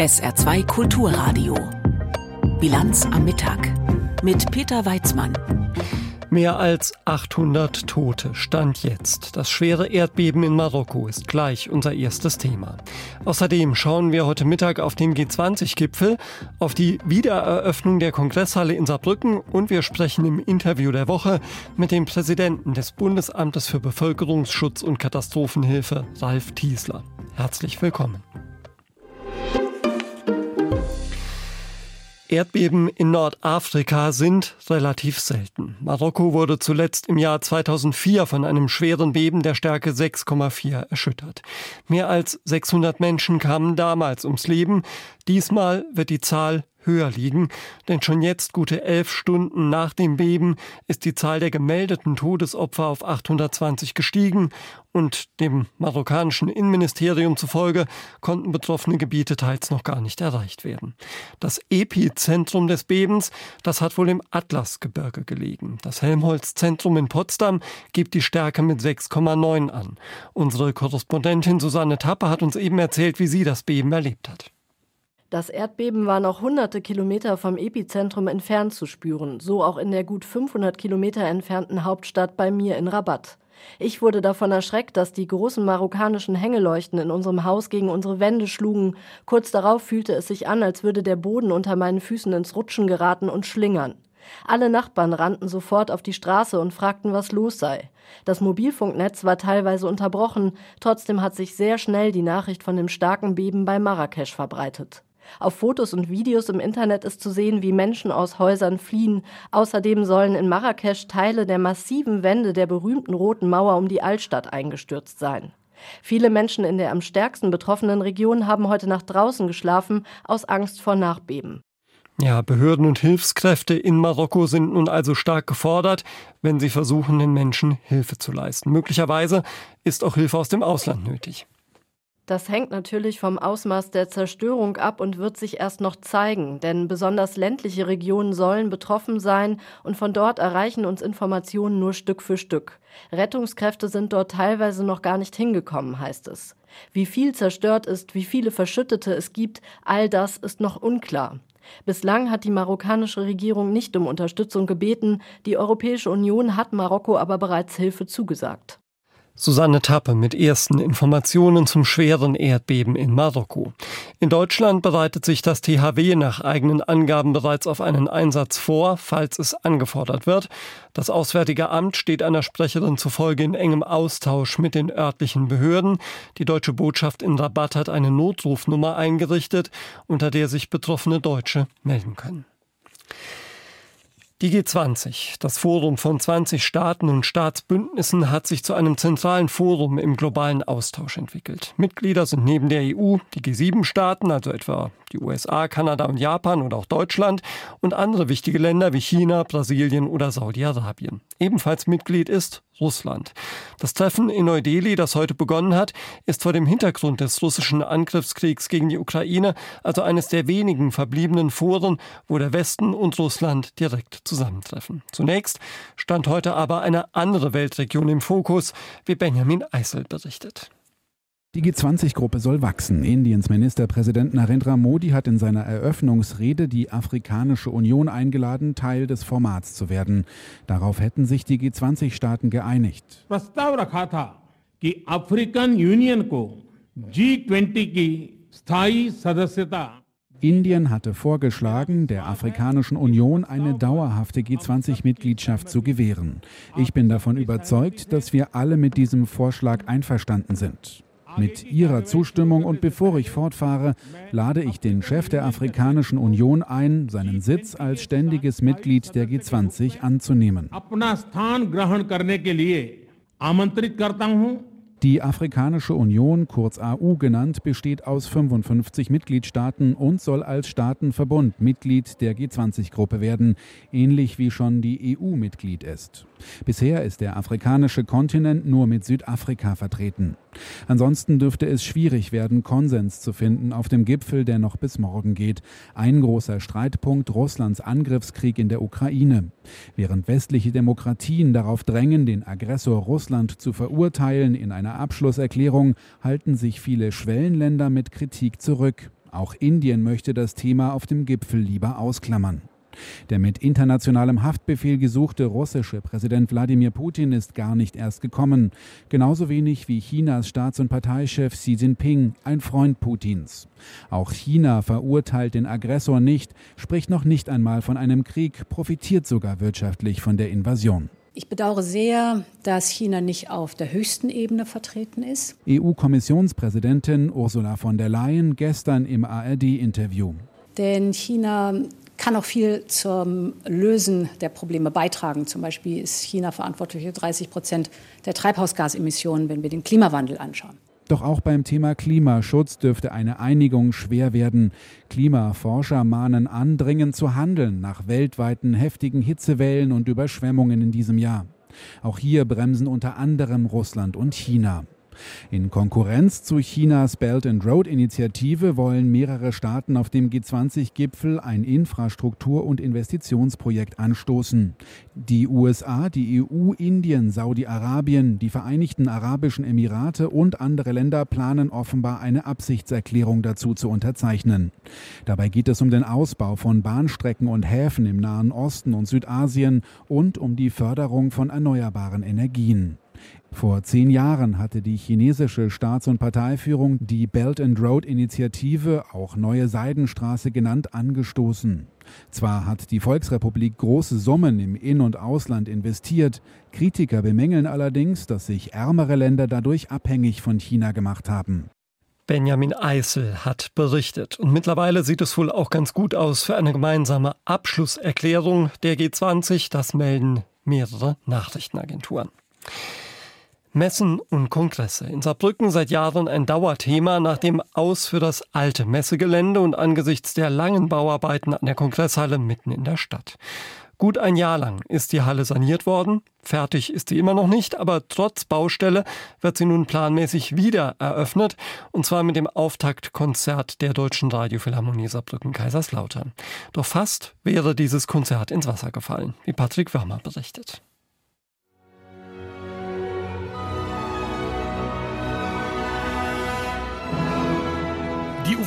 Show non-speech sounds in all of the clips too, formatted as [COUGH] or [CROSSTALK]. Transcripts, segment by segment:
SR2 Kulturradio. Bilanz am Mittag mit Peter Weizmann. Mehr als 800 Tote stand jetzt. Das schwere Erdbeben in Marokko ist gleich unser erstes Thema. Außerdem schauen wir heute Mittag auf den G20-Gipfel, auf die Wiedereröffnung der Kongresshalle in Saarbrücken und wir sprechen im Interview der Woche mit dem Präsidenten des Bundesamtes für Bevölkerungsschutz und Katastrophenhilfe, Ralf Tiesler. Herzlich willkommen. Erdbeben in Nordafrika sind relativ selten. Marokko wurde zuletzt im Jahr 2004 von einem schweren Beben der Stärke 6,4 erschüttert. Mehr als 600 Menschen kamen damals ums Leben. Diesmal wird die Zahl höher liegen, denn schon jetzt gute elf Stunden nach dem Beben ist die Zahl der gemeldeten Todesopfer auf 820 gestiegen und dem marokkanischen Innenministerium zufolge konnten betroffene Gebiete teils noch gar nicht erreicht werden. Das Epizentrum des Bebens, das hat wohl im Atlasgebirge gelegen. Das Helmholtz-Zentrum in Potsdam gibt die Stärke mit 6,9 an. Unsere Korrespondentin Susanne Tappe hat uns eben erzählt, wie sie das Beben erlebt hat. Das Erdbeben war noch hunderte Kilometer vom Epizentrum entfernt zu spüren, so auch in der gut 500 Kilometer entfernten Hauptstadt bei mir in Rabat. Ich wurde davon erschreckt, dass die großen marokkanischen Hängeleuchten in unserem Haus gegen unsere Wände schlugen. Kurz darauf fühlte es sich an, als würde der Boden unter meinen Füßen ins Rutschen geraten und schlingern. Alle Nachbarn rannten sofort auf die Straße und fragten, was los sei. Das Mobilfunknetz war teilweise unterbrochen, trotzdem hat sich sehr schnell die Nachricht von dem starken Beben bei Marrakesch verbreitet. Auf Fotos und Videos im Internet ist zu sehen, wie Menschen aus Häusern fliehen. Außerdem sollen in Marrakesch Teile der massiven Wände der berühmten Roten Mauer um die Altstadt eingestürzt sein. Viele Menschen in der am stärksten betroffenen Region haben heute Nacht draußen geschlafen, aus Angst vor Nachbeben. Ja, Behörden und Hilfskräfte in Marokko sind nun also stark gefordert, wenn sie versuchen, den Menschen Hilfe zu leisten. Möglicherweise ist auch Hilfe aus dem Ausland nötig. Das hängt natürlich vom Ausmaß der Zerstörung ab und wird sich erst noch zeigen, denn besonders ländliche Regionen sollen betroffen sein und von dort erreichen uns Informationen nur Stück für Stück. Rettungskräfte sind dort teilweise noch gar nicht hingekommen, heißt es. Wie viel zerstört ist, wie viele Verschüttete es gibt, all das ist noch unklar. Bislang hat die marokkanische Regierung nicht um Unterstützung gebeten, die Europäische Union hat Marokko aber bereits Hilfe zugesagt. Susanne Tappe mit ersten Informationen zum schweren Erdbeben in Marokko. In Deutschland bereitet sich das THW nach eigenen Angaben bereits auf einen Einsatz vor, falls es angefordert wird. Das Auswärtige Amt steht einer Sprecherin zufolge in engem Austausch mit den örtlichen Behörden. Die deutsche Botschaft in Rabat hat eine Notrufnummer eingerichtet, unter der sich betroffene Deutsche melden können. Die G20, das Forum von 20 Staaten und Staatsbündnissen, hat sich zu einem zentralen Forum im globalen Austausch entwickelt. Mitglieder sind neben der EU die G7-Staaten, also etwa die USA, Kanada und Japan oder auch Deutschland und andere wichtige Länder wie China, Brasilien oder Saudi-Arabien. Ebenfalls Mitglied ist Russland. Das Treffen in Neu-Delhi, das heute begonnen hat, ist vor dem Hintergrund des russischen Angriffskriegs gegen die Ukraine also eines der wenigen verbliebenen Foren, wo der Westen und Russland direkt zusammentreffen. Zunächst stand heute aber eine andere Weltregion im Fokus, wie Benjamin Eisel berichtet. Die G20-Gruppe soll wachsen. Indiens Ministerpräsident Narendra Modi hat in seiner Eröffnungsrede die Afrikanische Union eingeladen, Teil des Formats zu werden. Darauf hätten sich die G20-Staaten geeinigt. Indien hatte vorgeschlagen, der Afrikanischen Union eine dauerhafte G20-Mitgliedschaft zu gewähren. Ich bin davon überzeugt, dass wir alle mit diesem Vorschlag einverstanden sind. Mit Ihrer Zustimmung und bevor ich fortfahre, lade ich den Chef der Afrikanischen Union ein, seinen Sitz als ständiges Mitglied der G20 anzunehmen. Die Afrikanische Union, kurz AU genannt, besteht aus 55 Mitgliedstaaten und soll als Staatenverbund Mitglied der G20-Gruppe werden, ähnlich wie schon die EU Mitglied ist. Bisher ist der afrikanische Kontinent nur mit Südafrika vertreten. Ansonsten dürfte es schwierig werden, Konsens zu finden auf dem Gipfel, der noch bis morgen geht. Ein großer Streitpunkt Russlands Angriffskrieg in der Ukraine. Während westliche Demokratien darauf drängen, den Aggressor Russland zu verurteilen, in eine einer Abschlusserklärung halten sich viele Schwellenländer mit Kritik zurück. Auch Indien möchte das Thema auf dem Gipfel lieber ausklammern. Der mit internationalem Haftbefehl gesuchte russische Präsident Wladimir Putin ist gar nicht erst gekommen. Genauso wenig wie Chinas Staats- und Parteichef Xi Jinping, ein Freund Putins. Auch China verurteilt den Aggressor nicht, spricht noch nicht einmal von einem Krieg, profitiert sogar wirtschaftlich von der Invasion. Ich bedauere sehr, dass China nicht auf der höchsten Ebene vertreten ist. EU-Kommissionspräsidentin Ursula von der Leyen gestern im ARD-Interview. Denn China kann auch viel zum Lösen der Probleme beitragen. Zum Beispiel ist China verantwortlich für 30 Prozent der Treibhausgasemissionen, wenn wir den Klimawandel anschauen. Doch auch beim Thema Klimaschutz dürfte eine Einigung schwer werden. Klimaforscher mahnen an, dringend zu handeln nach weltweiten heftigen Hitzewellen und Überschwemmungen in diesem Jahr. Auch hier bremsen unter anderem Russland und China. In Konkurrenz zu Chinas Belt and Road Initiative wollen mehrere Staaten auf dem G20-Gipfel ein Infrastruktur- und Investitionsprojekt anstoßen. Die USA, die EU, Indien, Saudi-Arabien, die Vereinigten Arabischen Emirate und andere Länder planen offenbar eine Absichtserklärung dazu zu unterzeichnen. Dabei geht es um den Ausbau von Bahnstrecken und Häfen im Nahen Osten und Südasien und um die Förderung von erneuerbaren Energien. Vor zehn Jahren hatte die chinesische Staats- und Parteiführung die Belt and Road Initiative, auch Neue Seidenstraße genannt, angestoßen. Zwar hat die Volksrepublik große Summen im In- und Ausland investiert, Kritiker bemängeln allerdings, dass sich ärmere Länder dadurch abhängig von China gemacht haben. Benjamin Eisel hat berichtet. Und mittlerweile sieht es wohl auch ganz gut aus für eine gemeinsame Abschlusserklärung der G20. Das melden mehrere Nachrichtenagenturen. Messen und Kongresse. In Saarbrücken seit Jahren ein Dauerthema nach dem Aus für das alte Messegelände und angesichts der langen Bauarbeiten an der Kongresshalle mitten in der Stadt. Gut ein Jahr lang ist die Halle saniert worden. Fertig ist sie immer noch nicht, aber trotz Baustelle wird sie nun planmäßig wieder eröffnet. Und zwar mit dem Auftaktkonzert der Deutschen Radiophilharmonie Saarbrücken Kaiserslautern. Doch fast wäre dieses Konzert ins Wasser gefallen, wie Patrick Wörmer berichtet.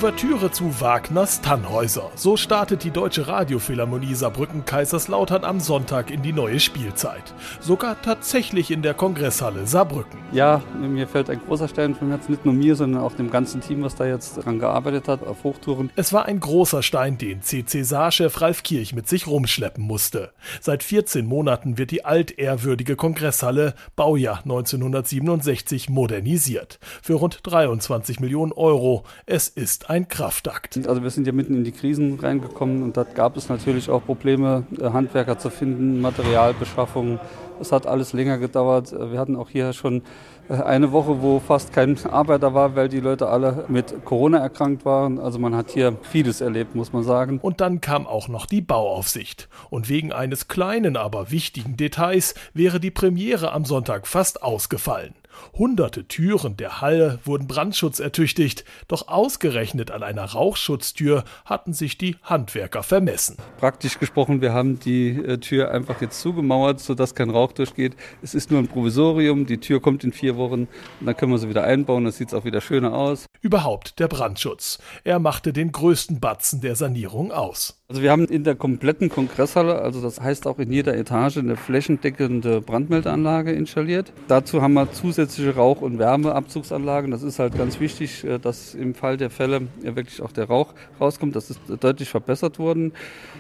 Ouvertüre zu Wagners Tannhäuser. So startet die Deutsche Radiophilharmonie Saarbrücken Kaiserslautern am Sonntag in die neue Spielzeit. Sogar tatsächlich in der Kongresshalle Saarbrücken. Ja, mir fällt ein großer Stein vom Herzen, nicht nur mir, sondern auch dem ganzen Team, was da jetzt dran gearbeitet hat, auf Hochtouren. Es war ein großer Stein, den CC Saarchef Ralf Kirch mit sich rumschleppen musste. Seit 14 Monaten wird die altehrwürdige Kongresshalle, Baujahr 1967, modernisiert. Für rund 23 Millionen Euro. Es ist ist ein Kraftakt. Also wir sind ja mitten in die Krisen reingekommen und da gab es natürlich auch Probleme, äh, Handwerker zu finden, Materialbeschaffung. Es hat alles länger gedauert. Äh, wir hatten auch hier schon äh, eine Woche, wo fast kein Arbeiter war, weil die Leute alle mit Corona erkrankt waren. Also man hat hier vieles erlebt, muss man sagen. Und dann kam auch noch die Bauaufsicht. Und wegen eines kleinen, aber wichtigen Details wäre die Premiere am Sonntag fast ausgefallen. Hunderte Türen der Halle wurden brandschutzertüchtigt, doch ausgerechnet an einer Rauchschutztür hatten sich die Handwerker vermessen. Praktisch gesprochen, wir haben die äh, Tür einfach jetzt zugemauert, sodass kein Rauch durchgeht. Es ist nur ein Provisorium, die Tür kommt in vier Wochen und dann können wir sie wieder einbauen, dann sieht es auch wieder schöner aus. Überhaupt der Brandschutz. Er machte den größten Batzen der Sanierung aus. Also wir haben in der kompletten Kongresshalle, also das heißt auch in jeder Etage, eine flächendeckende Brandmeldeanlage installiert. Dazu haben wir zusätzliche Rauch- und Wärmeabzugsanlagen. Das ist halt ganz wichtig, äh, dass im Fall der Fälle wirklich auch der Rauch rauskommt. Das ist deutlich verbessert worden.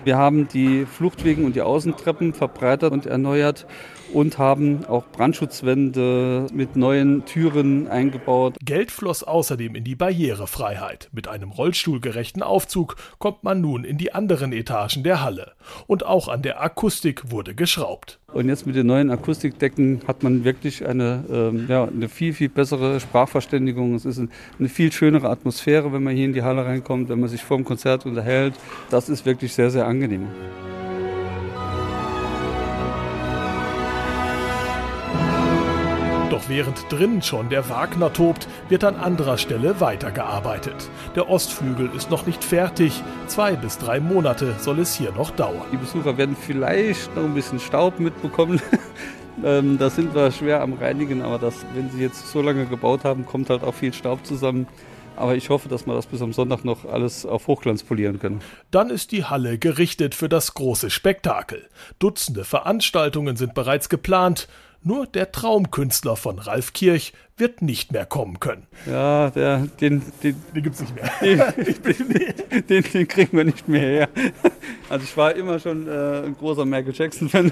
Wir haben die Fluchtwegen und die Außentreppen verbreitert und erneuert und haben auch Brandschutzwände mit neuen Türen eingebaut. Geld floss außerdem in die Barrierefreiheit. Mit einem rollstuhlgerechten Aufzug kommt man nun in die anderen Etagen der Halle. Und auch an der Akustik wurde geschraubt. Und jetzt mit den neuen Akustikdecken hat man wirklich eine, ähm, ja, eine viel, viel bessere Sprachverständigung. Es ist eine viel schönere Atmosphäre, wenn man hier in die Halle reinkommt, wenn man sich vor dem Konzert unterhält. Das ist wirklich sehr, sehr angenehm. Doch während drinnen schon der Wagner tobt, wird an anderer Stelle weitergearbeitet. Der Ostflügel ist noch nicht fertig. Zwei bis drei Monate soll es hier noch dauern. Die Besucher werden vielleicht noch ein bisschen Staub mitbekommen. [LAUGHS] Ähm, da sind wir schwer am Reinigen, aber das, wenn sie jetzt so lange gebaut haben, kommt halt auch viel Staub zusammen. Aber ich hoffe, dass wir das bis am Sonntag noch alles auf Hochglanz polieren können. Dann ist die Halle gerichtet für das große Spektakel. Dutzende Veranstaltungen sind bereits geplant. Nur der Traumkünstler von Ralf Kirch wird nicht mehr kommen können. Ja, der, den, den, den gibt's nicht mehr. Den, [LAUGHS] den, den, kriegen wir nicht mehr her. Also ich war immer schon äh, ein großer Michael Jackson-Fan.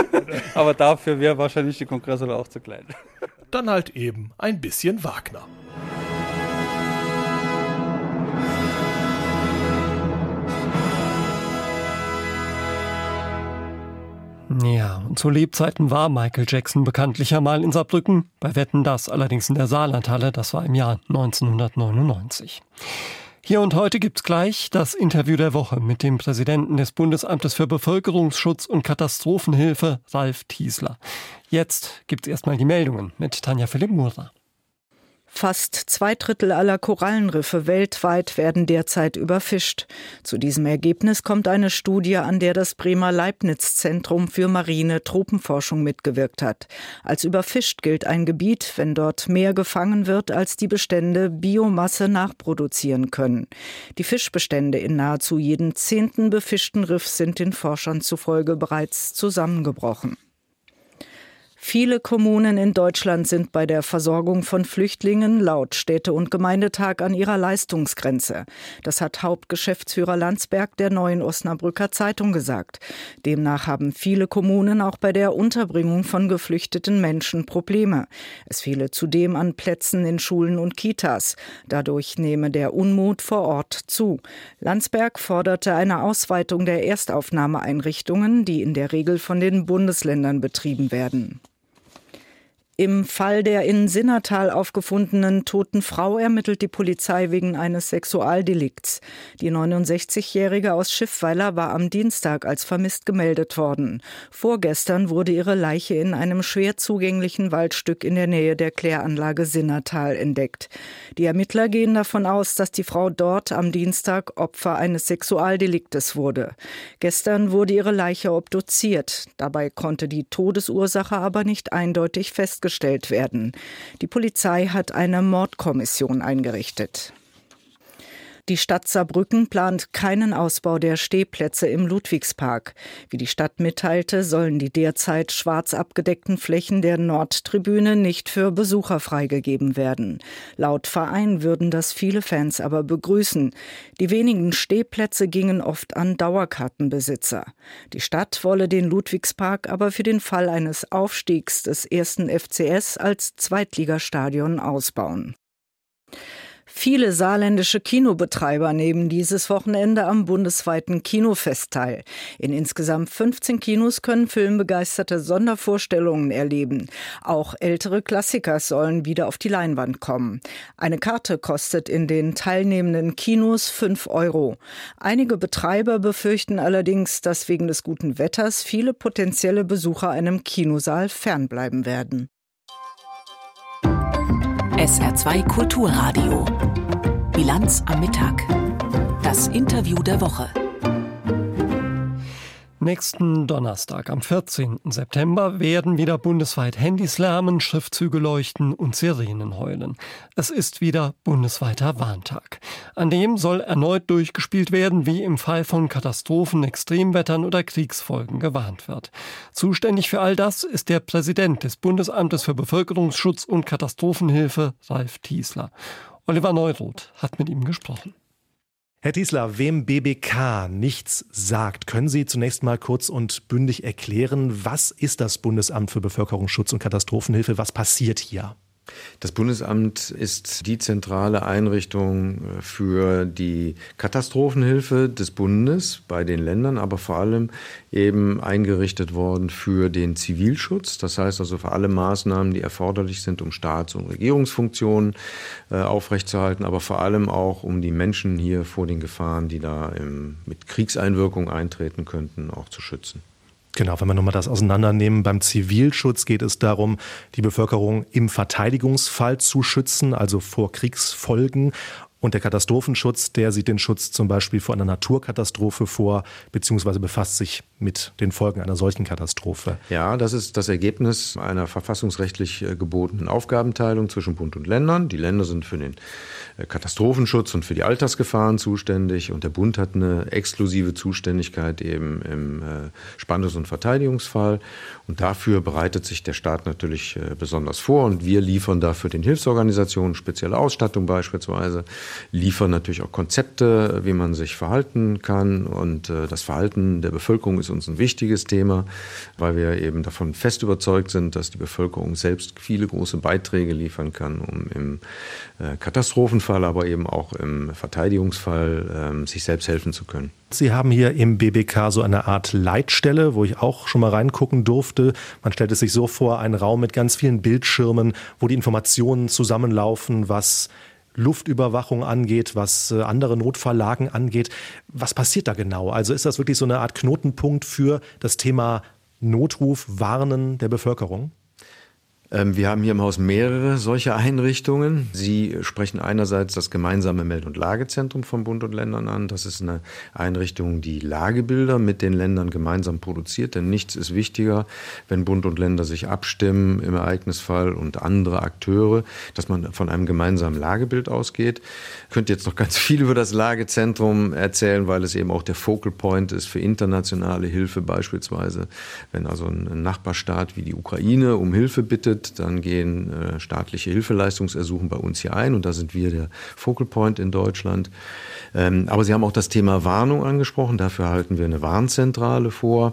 [LAUGHS] Aber dafür wäre wahrscheinlich die Kongresshalle auch zu klein. Dann halt eben ein bisschen Wagner. Zu Lebzeiten war Michael Jackson bekanntlich einmal in Saarbrücken, bei Wetten das allerdings in der Saarlandhalle, das war im Jahr 1999. Hier und heute gibt's gleich das Interview der Woche mit dem Präsidenten des Bundesamtes für Bevölkerungsschutz und Katastrophenhilfe, Ralf Thiesler. Jetzt gibt's erstmal die Meldungen mit Tanja Philipp Murer. Fast zwei Drittel aller Korallenriffe weltweit werden derzeit überfischt. Zu diesem Ergebnis kommt eine Studie, an der das Bremer Leibniz-Zentrum für marine Tropenforschung mitgewirkt hat. Als überfischt gilt ein Gebiet, wenn dort mehr gefangen wird, als die Bestände Biomasse nachproduzieren können. Die Fischbestände in nahezu jedem zehnten befischten Riff sind den Forschern zufolge bereits zusammengebrochen. Viele Kommunen in Deutschland sind bei der Versorgung von Flüchtlingen laut Städte- und Gemeindetag an ihrer Leistungsgrenze. Das hat Hauptgeschäftsführer Landsberg der neuen Osnabrücker Zeitung gesagt. Demnach haben viele Kommunen auch bei der Unterbringung von geflüchteten Menschen Probleme. Es fehle zudem an Plätzen in Schulen und Kitas. Dadurch nehme der Unmut vor Ort zu. Landsberg forderte eine Ausweitung der Erstaufnahmeeinrichtungen, die in der Regel von den Bundesländern betrieben werden. Im Fall der in Sinnertal aufgefundenen toten Frau ermittelt die Polizei wegen eines Sexualdelikts. Die 69-Jährige aus Schiffweiler war am Dienstag als vermisst gemeldet worden. Vorgestern wurde ihre Leiche in einem schwer zugänglichen Waldstück in der Nähe der Kläranlage Sinnertal entdeckt. Die Ermittler gehen davon aus, dass die Frau dort am Dienstag Opfer eines Sexualdeliktes wurde. Gestern wurde ihre Leiche obduziert. Dabei konnte die Todesursache aber nicht eindeutig festgestellt festgestellt werden. Die Polizei hat eine Mordkommission eingerichtet. Die Stadt Saarbrücken plant keinen Ausbau der Stehplätze im Ludwigspark. Wie die Stadt mitteilte, sollen die derzeit schwarz abgedeckten Flächen der Nordtribüne nicht für Besucher freigegeben werden. Laut Verein würden das viele Fans aber begrüßen. Die wenigen Stehplätze gingen oft an Dauerkartenbesitzer. Die Stadt wolle den Ludwigspark aber für den Fall eines Aufstiegs des ersten FCS als Zweitligastadion ausbauen. Viele saarländische Kinobetreiber nehmen dieses Wochenende am bundesweiten Kinofest teil. In insgesamt 15 Kinos können Filmbegeisterte Sondervorstellungen erleben. Auch ältere Klassiker sollen wieder auf die Leinwand kommen. Eine Karte kostet in den teilnehmenden Kinos 5 Euro. Einige Betreiber befürchten allerdings, dass wegen des guten Wetters viele potenzielle Besucher einem Kinosaal fernbleiben werden. SR2 Kulturradio. Bilanz am Mittag. Das Interview der Woche. Nächsten Donnerstag, am 14. September, werden wieder bundesweit Handys lärmen, Schriftzüge leuchten und Sirenen heulen. Es ist wieder bundesweiter Warntag. An dem soll erneut durchgespielt werden, wie im Fall von Katastrophen, Extremwettern oder Kriegsfolgen gewarnt wird. Zuständig für all das ist der Präsident des Bundesamtes für Bevölkerungsschutz und Katastrophenhilfe, Ralf Thiesler. Oliver Neuroth hat mit ihm gesprochen. Herr Tiesler, wem BBK nichts sagt, können Sie zunächst mal kurz und bündig erklären, was ist das Bundesamt für Bevölkerungsschutz und Katastrophenhilfe? Was passiert hier? Das Bundesamt ist die zentrale Einrichtung äh, für die Katastrophenhilfe des Bundes bei den Ländern, aber vor allem eben eingerichtet worden für den Zivilschutz. Das heißt also für alle Maßnahmen, die erforderlich sind, um Staats- und Regierungsfunktionen äh, aufrechtzuerhalten, aber vor allem auch um die Menschen hier vor den Gefahren, die da im, mit Kriegseinwirkung eintreten könnten, auch zu schützen. Genau, wenn wir nochmal das auseinandernehmen, beim Zivilschutz geht es darum, die Bevölkerung im Verteidigungsfall zu schützen, also vor Kriegsfolgen. Und der Katastrophenschutz, der sieht den Schutz zum Beispiel vor einer Naturkatastrophe vor, beziehungsweise befasst sich mit den Folgen einer solchen Katastrophe. Ja, das ist das Ergebnis einer verfassungsrechtlich äh, gebotenen Aufgabenteilung zwischen Bund und Ländern. Die Länder sind für den äh, Katastrophenschutz und für die Altersgefahren zuständig und der Bund hat eine exklusive Zuständigkeit eben im äh, Spannungs- und Verteidigungsfall und dafür bereitet sich der Staat natürlich besonders vor und wir liefern dafür den Hilfsorganisationen spezielle Ausstattung beispielsweise, liefern natürlich auch Konzepte, wie man sich verhalten kann und das Verhalten der Bevölkerung ist uns ein wichtiges Thema, weil wir eben davon fest überzeugt sind, dass die Bevölkerung selbst viele große Beiträge liefern kann, um im äh, Katastrophenfall, aber eben auch im Verteidigungsfall äh, sich selbst helfen zu können. Sie haben hier im BBK so eine Art Leitstelle, wo ich auch schon mal reingucken durfte. Man stellt es sich so vor, ein Raum mit ganz vielen Bildschirmen, wo die Informationen zusammenlaufen, was Luftüberwachung angeht, was äh, andere Notfalllagen angeht. Was passiert da genau? Also ist das wirklich so eine Art Knotenpunkt für das Thema Notruf, Warnen der Bevölkerung? Ähm, wir haben hier im Haus mehrere solche Einrichtungen. Sie sprechen einerseits das gemeinsame Meld- und Lagezentrum von Bund und Ländern an. Das ist eine Einrichtung, die Lagebilder mit den Ländern gemeinsam produziert. Denn nichts ist wichtiger, wenn Bund und Länder sich abstimmen im Ereignisfall und andere Akteure, dass man von einem gemeinsamen Lagebild ausgeht. Ich könnte jetzt noch ganz viel über das Lagezentrum erzählen, weil es eben auch der Focal Point ist für internationale Hilfe beispielsweise. Wenn also ein Nachbarstaat wie die Ukraine um Hilfe bittet, wird, dann gehen äh, staatliche Hilfeleistungsersuchen bei uns hier ein und da sind wir der Focal Point in Deutschland. Ähm, aber Sie haben auch das Thema Warnung angesprochen. Dafür halten wir eine Warnzentrale vor,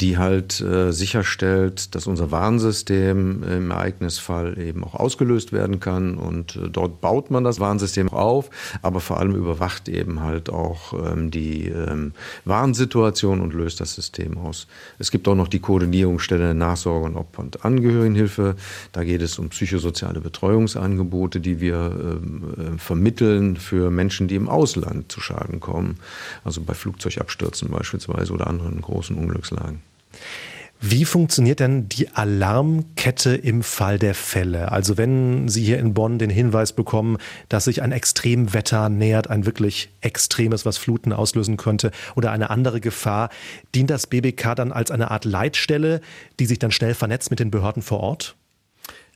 die halt äh, sicherstellt, dass unser Warnsystem im Ereignisfall eben auch ausgelöst werden kann. Und äh, dort baut man das Warnsystem auf, aber vor allem überwacht eben halt auch ähm, die ähm, Warnsituation und löst das System aus. Es gibt auch noch die Koordinierungsstelle Nachsorge und und Angehörigenhilfe. Da geht es um psychosoziale Betreuungsangebote, die wir ähm, äh, vermitteln für Menschen, die im Ausland Land zu Schaden kommen. Also bei Flugzeugabstürzen beispielsweise oder anderen großen Unglückslagen. Wie funktioniert denn die Alarmkette im Fall der Fälle? Also wenn Sie hier in Bonn den Hinweis bekommen, dass sich ein Extremwetter nähert, ein wirklich extremes, was Fluten auslösen könnte oder eine andere Gefahr, dient das BBK dann als eine Art Leitstelle, die sich dann schnell vernetzt mit den Behörden vor Ort?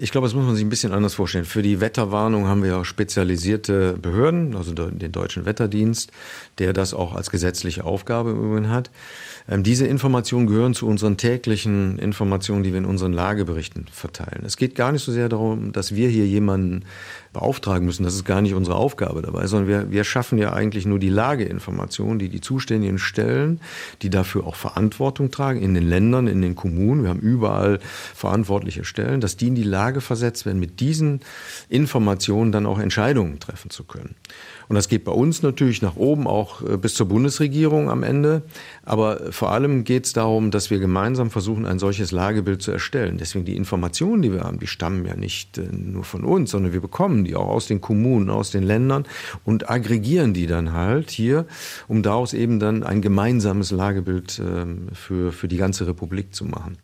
Ich glaube, das muss man sich ein bisschen anders vorstellen. Für die Wetterwarnung haben wir spezialisierte Behörden, also den Deutschen Wetterdienst, der das auch als gesetzliche Aufgabe im Übrigen hat. Ähm, diese Informationen gehören zu unseren täglichen Informationen, die wir in unseren Lageberichten verteilen. Es geht gar nicht so sehr darum, dass wir hier jemanden beauftragen müssen. Das ist gar nicht unsere Aufgabe dabei, sondern wir, wir schaffen ja eigentlich nur die Lageinformationen, die die zuständigen Stellen, die dafür auch Verantwortung tragen, in den Ländern, in den Kommunen. Wir haben überall verantwortliche Stellen, dass die in die Lage versetzt werden, mit diesen Informationen dann auch Entscheidungen treffen zu können. Und das geht bei uns natürlich nach oben auch äh, bis zur Bundesregierung am Ende. Aber vor allem geht es darum, dass wir gemeinsam versuchen, ein solches Lagebild zu erstellen. Deswegen die Informationen, die wir haben, die stammen ja nicht äh, nur von uns, sondern wir bekommen die auch aus den Kommunen, aus den Ländern und aggregieren die dann halt hier, um daraus eben dann ein gemeinsames Lagebild ähm, für, für die ganze Republik zu machen.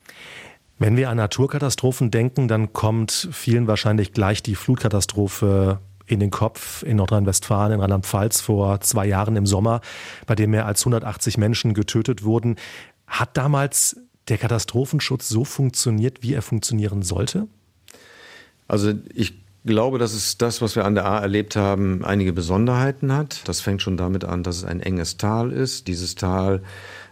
Wenn wir an Naturkatastrophen denken, dann kommt vielen wahrscheinlich gleich die Flutkatastrophe in den Kopf in Nordrhein-Westfalen, in Rheinland-Pfalz vor zwei Jahren im Sommer, bei dem mehr als 180 Menschen getötet wurden. Hat damals der Katastrophenschutz so funktioniert, wie er funktionieren sollte? Also ich glaube, dass es das, was wir an der A erlebt haben, einige Besonderheiten hat. Das fängt schon damit an, dass es ein enges Tal ist. Dieses Tal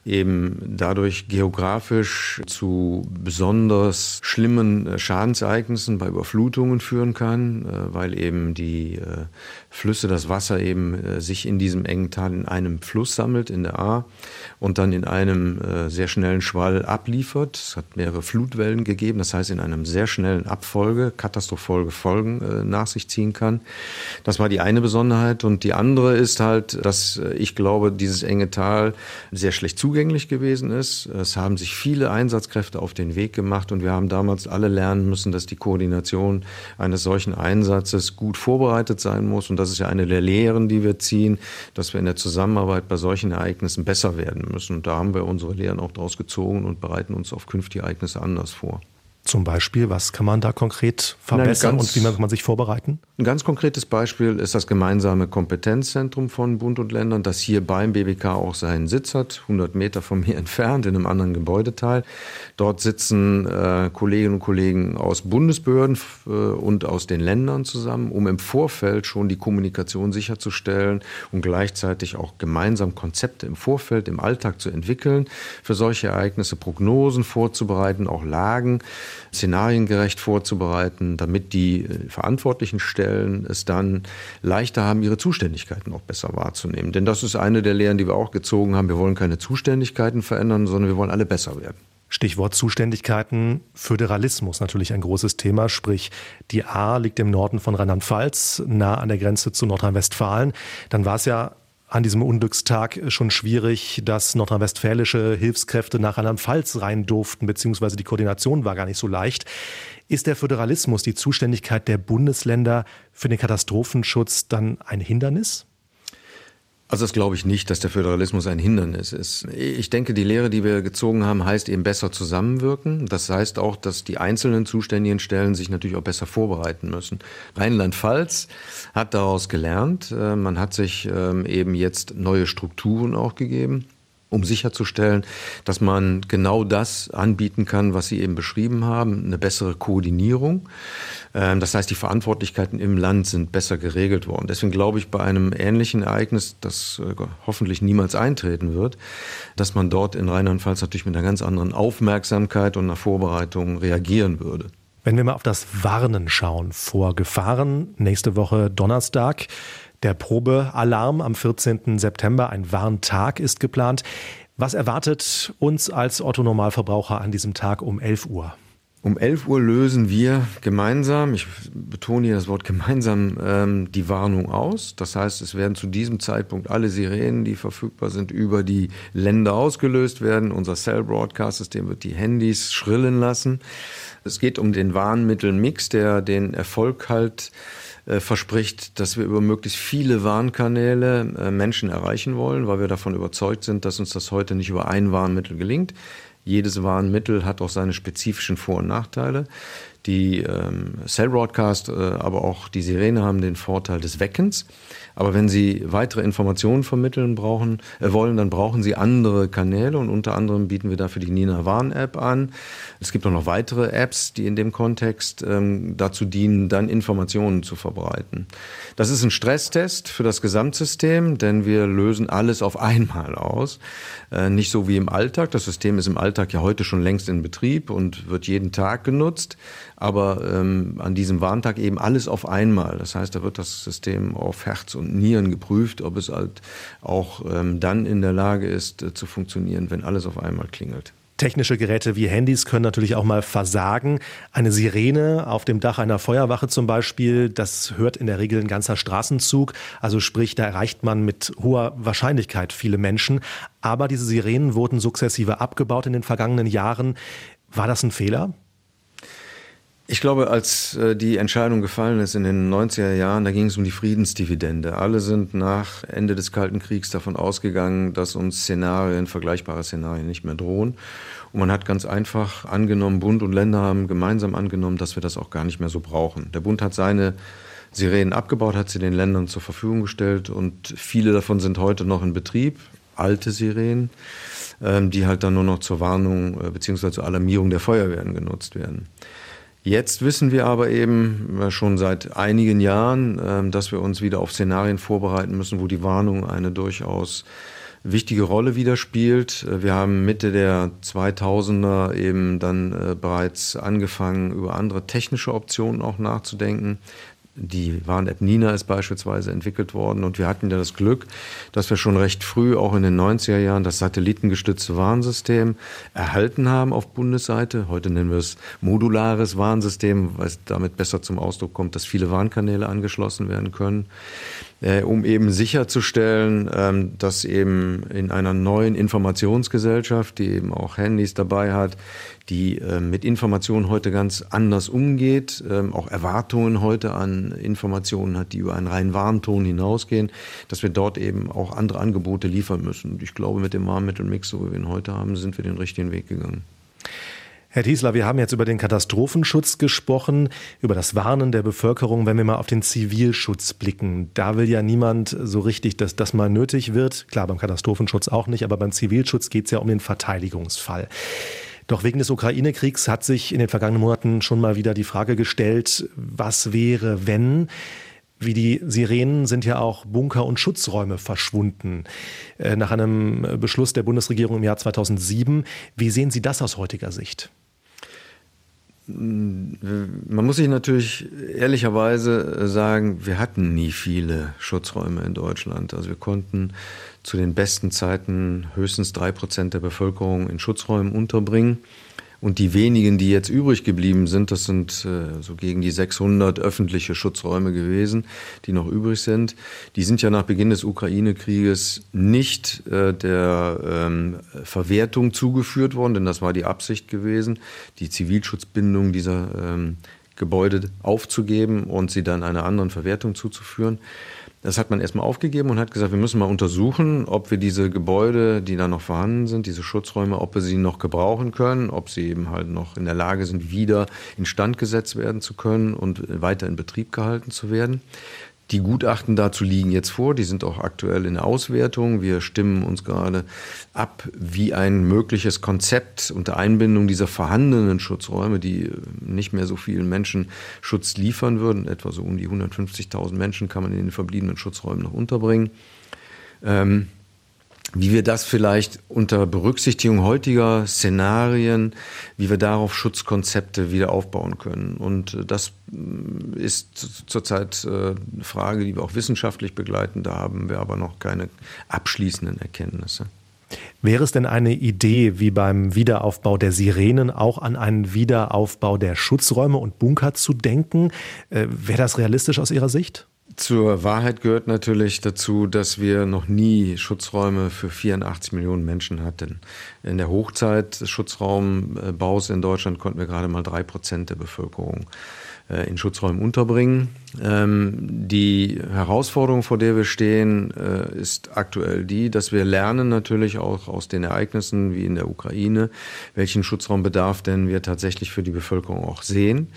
eben dadurch geografisch zu besonders schlimmen Schadensereignissen bei Überflutungen führen kann, äh, weil eben die äh, Flüsse, das Wasser eben äh, sich in diesem engen Tal in einem Fluss sammelt, in der A, und dann in einem äh, sehr schnellen Schwall abliefert. Es hat mehrere Flutwellen gegeben, das heißt in einem sehr schnellen Abfolge katastrophale Folgen äh, nach sich ziehen kann. Das war die eine Besonderheit. Und die andere ist halt, dass ich glaube, dieses enge Tal sehr schlecht zugänglich gewesen ist. Es haben sich viele Einsatzkräfte auf den Weg gemacht und wir haben damals alle lernen müssen, dass die Koordination eines solchen Einsatzes gut vorbereitet sein muss und das ist ja eine der Lehren, die wir ziehen, dass wir in der Zusammenarbeit bei solchen Ereignissen besser werden müssen. Und da haben wir unsere Lehren auch daraus gezogen und bereiten uns auf künftige Ereignisse anders vor. Zum Beispiel, was kann man da konkret verbessern ganz, und wie kann man sich vorbereiten? Ein ganz konkretes Beispiel ist das gemeinsame Kompetenzzentrum von Bund und Ländern, das hier beim BBK auch seinen Sitz hat, 100 Meter von mir [LAUGHS] entfernt, in einem anderen Gebäudeteil. Dort sitzen äh, Kolleginnen und Kollegen aus Bundesbehörden äh, und aus den Ländern zusammen, um im Vorfeld schon die Kommunikation sicherzustellen und gleichzeitig auch gemeinsam Konzepte im Vorfeld, im Alltag zu entwickeln, für solche Ereignisse Prognosen vorzubereiten, auch Lagen szenariengerecht vorzubereiten, damit die äh, verantwortlichen Stellen es dann leichter haben, ihre Zuständigkeiten auch besser wahrzunehmen. Denn das ist eine der Lehren, die wir auch gezogen haben. Wir wollen keine Zuständigkeiten verändern, sondern wir wollen alle besser werden. Stichwort Zuständigkeiten, Föderalismus natürlich ein großes Thema, sprich die A liegt im Norden von Rheinland-Pfalz, nah an der Grenze zu Nordrhein-Westfalen. Dann war es ja an diesem Unglückstag schon schwierig, dass nordrhein-westfälische Hilfskräfte nach Rheinland-Pfalz rein durften, beziehungsweise die Koordination war gar nicht so leicht. Ist der Föderalismus, die Zuständigkeit der Bundesländer für den Katastrophenschutz dann ein Hindernis? Also das glaube ich nicht, dass der Föderalismus ein Hindernis ist. Ich denke, die Lehre, die wir gezogen haben, heißt eben besser zusammenwirken. Das heißt auch, dass die einzelnen zuständigen Stellen sich natürlich auch besser vorbereiten müssen. Rheinland-Pfalz hat daraus gelernt. Äh, man hat sich ähm, eben jetzt neue Strukturen auch gegeben um sicherzustellen, dass man genau das anbieten kann, was Sie eben beschrieben haben, eine bessere Koordinierung. Ähm, das heißt, die Verantwortlichkeiten im Land sind besser geregelt worden. Deswegen glaube ich, bei einem ähnlichen Ereignis, das äh, hoffentlich niemals eintreten wird, dass man dort in Rheinland-Pfalz natürlich mit einer ganz anderen Aufmerksamkeit und einer Vorbereitung reagieren würde. Wenn wir mal auf das Warnen schauen vor Gefahren, nächste Woche Donnerstag, der Probealarm am 14. September, ein Warntag ist geplant. Was erwartet uns als Otto-Normalverbraucher an diesem Tag um 11 Uhr? Um 11 Uhr lösen wir gemeinsam, ich betone hier das Wort gemeinsam, ähm, die Warnung aus. Das heißt, es werden zu diesem Zeitpunkt alle Sirenen, die verfügbar sind, über die Länder ausgelöst werden. Unser Cell-Broadcast-System wird die Handys schrillen lassen. Es geht um den Warnmittelmix, der den Erfolg halt äh, verspricht, dass wir über möglichst viele Warnkanäle äh, Menschen erreichen wollen, weil wir davon überzeugt sind, dass uns das heute nicht über ein Warnmittel gelingt. Jedes Warnmittel hat auch seine spezifischen Vor- und Nachteile. Die ähm, Cell Broadcast, äh, aber auch die Sirene haben den Vorteil des Weckens. Aber wenn Sie weitere Informationen vermitteln brauchen, äh, wollen, dann brauchen Sie andere Kanäle und unter anderem bieten wir dafür die Nina Warn App an. Es gibt auch noch weitere Apps, die in dem Kontext ähm, dazu dienen, dann Informationen zu verbreiten. Das ist ein Stresstest für das Gesamtsystem, denn wir lösen alles auf einmal aus. Äh, nicht so wie im Alltag. Das System ist im Alltag ja heute schon längst in Betrieb und wird jeden Tag genutzt aber ähm, an diesem Warntag eben alles auf einmal. Das heißt, da wird das System auf Herz und Nieren geprüft, ob es halt auch ähm, dann in der Lage ist äh, zu funktionieren, wenn alles auf einmal klingelt. Technische Geräte wie Handys können natürlich auch mal versagen. Eine Sirene auf dem Dach einer Feuerwache zum Beispiel, das hört in der Regel ein ganzer Straßenzug. Also sprich, da erreicht man mit hoher Wahrscheinlichkeit viele Menschen. Aber diese Sirenen wurden sukzessive abgebaut in den vergangenen Jahren. War das ein Fehler? Ich glaube, als äh, die Entscheidung gefallen ist in den 90er Jahren, da ging es um die Friedensdividende. Alle sind nach Ende des Kalten Kriegs davon ausgegangen, dass uns Szenarien, vergleichbare Szenarien nicht mehr drohen. Und man hat ganz einfach angenommen, Bund und Länder haben gemeinsam angenommen, dass wir das auch gar nicht mehr so brauchen. Der Bund hat seine Sirenen abgebaut, hat sie den Ländern zur Verfügung gestellt und viele davon sind heute noch in Betrieb, alte Sirenen, ähm, die halt dann nur noch zur Warnung äh, bzw. zur Alarmierung der Feuerwehren genutzt werden. Jetzt wissen wir aber eben äh, schon seit einigen Jahren, ähm, dass wir uns wieder auf Szenarien vorbereiten müssen, wo die Warnung eine durchaus wichtige Rolle wieder spielt. Äh, wir haben Mitte der 2000er eben dann äh, bereits angefangen, über andere technische Optionen auch nachzudenken. Die Warn-App Nina ist beispielsweise entwickelt worden und wir hatten ja das Glück, dass wir schon recht früh, auch in den 90er Jahren, das satellitengestützte Warnsystem erhalten haben auf Bundesseite. Heute nennen wir es modulares Warnsystem, weil es damit besser zum Ausdruck kommt, dass viele Warnkanäle angeschlossen werden können äh, um eben sicherzustellen, ähm, dass eben in einer neuen Informationsgesellschaft, die eben auch Handys dabei hat, die äh, mit Informationen heute ganz anders umgeht, ähm, auch Erwartungen heute an Informationen hat, die über einen reinen Warnton hinausgehen, dass wir dort eben auch andere Angebote liefern müssen. Und ich glaube, mit dem Warnmittelmix, so wie wir ihn heute haben, sind wir den richtigen Weg gegangen. Herr Tiesler, wir haben jetzt über den Katastrophenschutz gesprochen, über das Warnen der Bevölkerung, wenn wir mal auf den Zivilschutz blicken. Da will ja niemand so richtig, dass das mal nötig wird. Klar, beim Katastrophenschutz auch nicht, aber beim Zivilschutz geht es ja um den Verteidigungsfall. Doch wegen des Ukraine-Kriegs hat sich in den vergangenen Monaten schon mal wieder die Frage gestellt, was wäre, wenn wie die Sirenen sind ja auch Bunker und Schutzräume verschwunden. Äh, nach einem Beschluss der Bundesregierung im Jahr 2007. Wie sehen Sie das aus heutiger Sicht? Man muss sich natürlich ehrlicherweise sagen, wir hatten nie viele Schutzräume in Deutschland. Also wir konnten zu den besten Zeiten höchstens drei Prozent der Bevölkerung in Schutzräumen unterbringen. Und die wenigen, die jetzt übrig geblieben sind, das sind äh, so gegen die 600 öffentliche Schutzräume gewesen, die noch übrig sind. Die sind ja nach Beginn des Ukraine-Krieges nicht äh, der ähm, Verwertung zugeführt worden, denn das war die Absicht gewesen, die Zivilschutzbindung dieser ähm, Gebäude aufzugeben und sie dann einer anderen Verwertung zuzuführen. Das hat man erstmal aufgegeben und hat gesagt, wir müssen mal untersuchen, ob wir diese Gebäude, die da noch vorhanden sind, diese Schutzräume, ob wir sie noch gebrauchen können, ob sie eben halt noch in der Lage sind, wieder instand gesetzt werden zu können und weiter in Betrieb gehalten zu werden. Die Gutachten dazu liegen jetzt vor, die sind auch aktuell in der Auswertung. Wir stimmen uns gerade ab, wie ein mögliches Konzept unter Einbindung dieser vorhandenen Schutzräume, die nicht mehr so vielen Menschen Schutz liefern würden, etwa so um die 150.000 Menschen kann man in den verbliebenen Schutzräumen noch unterbringen. Ähm, wie wir das vielleicht unter Berücksichtigung heutiger Szenarien, wie wir darauf Schutzkonzepte wieder aufbauen können. Und äh, das mm, ist zurzeit äh, eine Frage, die wir auch wissenschaftlich begleiten. Da haben wir aber noch keine abschließenden Erkenntnisse. Wäre es denn eine Idee, wie beim Wiederaufbau der Sirenen auch an einen Wiederaufbau der Schutzräume und Bunker zu denken? Äh, wäre das realistisch aus Ihrer Sicht? Zur Wahrheit gehört natürlich dazu, dass wir noch nie Schutzräume für 84 Millionen Menschen hatten. In der Hochzeit des Schutzraumbaus in Deutschland konnten wir gerade mal drei Prozent der Bevölkerung äh, in Schutzräumen unterbringen. Ähm, die Herausforderung, vor der wir stehen, äh, ist aktuell die, dass wir lernen natürlich auch aus den Ereignissen wie in der Ukraine, welchen Schutzraumbedarf denn wir tatsächlich für die Bevölkerung auch sehen.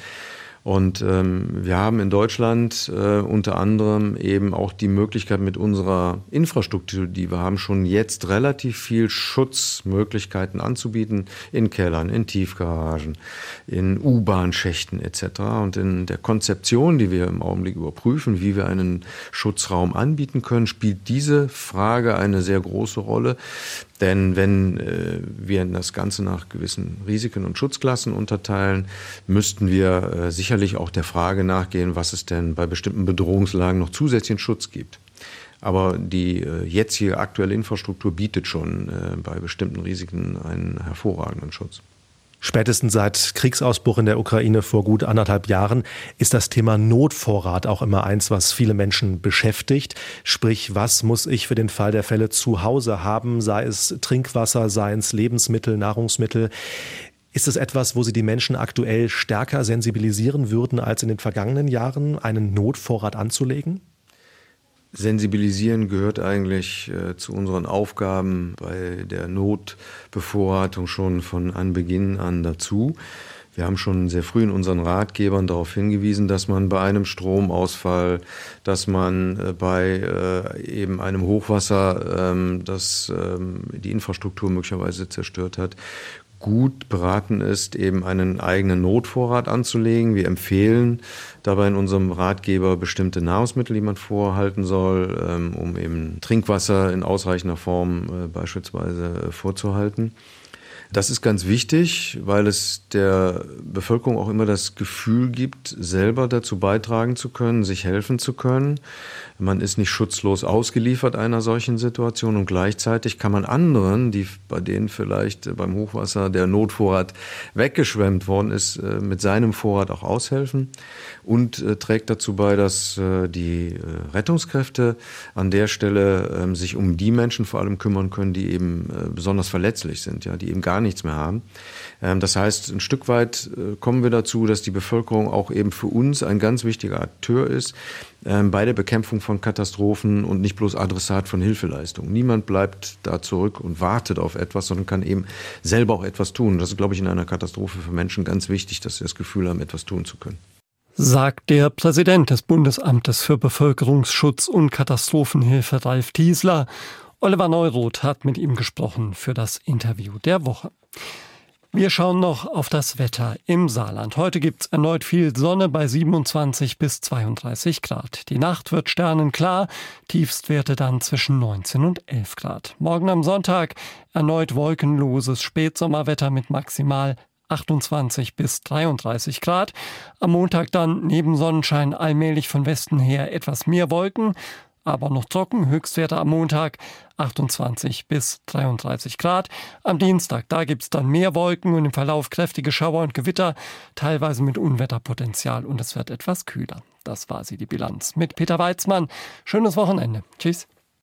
Und ähm, wir haben in Deutschland äh, unter anderem eben auch die Möglichkeit mit unserer Infrastruktur, die wir haben, schon jetzt relativ viel Schutzmöglichkeiten anzubieten in Kellern, in Tiefgaragen, in U-Bahn-Schächten etc. Und in der Konzeption, die wir im Augenblick überprüfen, wie wir einen Schutzraum anbieten können, spielt diese Frage eine sehr große Rolle. Denn wenn äh, wir das Ganze nach gewissen Risiken und Schutzklassen unterteilen, müssten wir äh, sicherlich auch der Frage nachgehen, was es denn bei bestimmten Bedrohungslagen noch zusätzlichen Schutz gibt. Aber die äh, jetzige aktuelle Infrastruktur bietet schon äh, bei bestimmten Risiken einen hervorragenden Schutz. Spätestens seit Kriegsausbruch in der Ukraine vor gut anderthalb Jahren ist das Thema Notvorrat auch immer eins, was viele Menschen beschäftigt. Sprich, was muss ich für den Fall der Fälle zu Hause haben, sei es Trinkwasser, sei es Lebensmittel, Nahrungsmittel. Ist es etwas, wo Sie die Menschen aktuell stärker sensibilisieren würden als in den vergangenen Jahren, einen Notvorrat anzulegen? Sensibilisieren gehört eigentlich äh, zu unseren Aufgaben bei der Notbevorratung schon von Anbeginn an dazu. Wir haben schon sehr früh in unseren Ratgebern darauf hingewiesen, dass man bei einem Stromausfall, dass man äh, bei äh, eben einem Hochwasser, ähm, das ähm, die Infrastruktur möglicherweise zerstört hat, gut beraten ist, eben einen eigenen Notvorrat anzulegen. Wir empfehlen dabei in unserem Ratgeber bestimmte Nahrungsmittel, die man vorhalten soll, ähm, um eben Trinkwasser in ausreichender Form äh, beispielsweise vorzuhalten. Das ist ganz wichtig, weil es der Bevölkerung auch immer das Gefühl gibt, selber dazu beitragen zu können, sich helfen zu können. Man ist nicht schutzlos ausgeliefert einer solchen Situation und gleichzeitig kann man anderen, die bei denen vielleicht beim Hochwasser der Notvorrat weggeschwemmt worden ist, äh, mit seinem Vorrat auch aushelfen und äh, trägt dazu bei, dass äh, die Rettungskräfte an der Stelle ähm, sich um die Menschen vor allem kümmern können, die eben besonders verletzlich sind, ja, die eben gar gar nichts mehr haben. Ähm, das heißt, ein Stück weit äh, kommen wir dazu, dass die Bevölkerung auch eben für uns ein ganz wichtiger Akteur ist ähm, bei der Bekämpfung von Katastrophen und nicht bloß Adressat von Hilfeleistungen. Niemand bleibt da zurück und wartet auf etwas, sondern kann eben selber auch etwas tun. Das ist, glaube ich, in einer Katastrophe für Menschen ganz wichtig, dass sie das Gefühl haben, etwas tun zu können sagt der Präsident des Bundesamtes für Bevölkerungsschutz und Katastrophenhilfe Ralf Tiesler. Oliver Neuroth hat mit ihm gesprochen für das Interview der Woche. Wir schauen noch auf das Wetter im Saarland. Heute gibt es erneut viel Sonne bei 27 bis 32 Grad. Die Nacht wird sternenklar, Tiefstwerte dann zwischen 19 und 11 Grad. Morgen am Sonntag erneut wolkenloses Spätsommerwetter mit maximal 28 bis 33 Grad. Am Montag dann neben Sonnenschein allmählich von Westen her etwas mehr Wolken aber noch trocken. Höchstwerte am Montag 28 bis 33 Grad. Am Dienstag, da gibt es dann mehr Wolken und im Verlauf kräftige Schauer und Gewitter, teilweise mit Unwetterpotenzial und es wird etwas kühler. Das war sie, die Bilanz. Mit Peter Weizmann. Schönes Wochenende. Tschüss.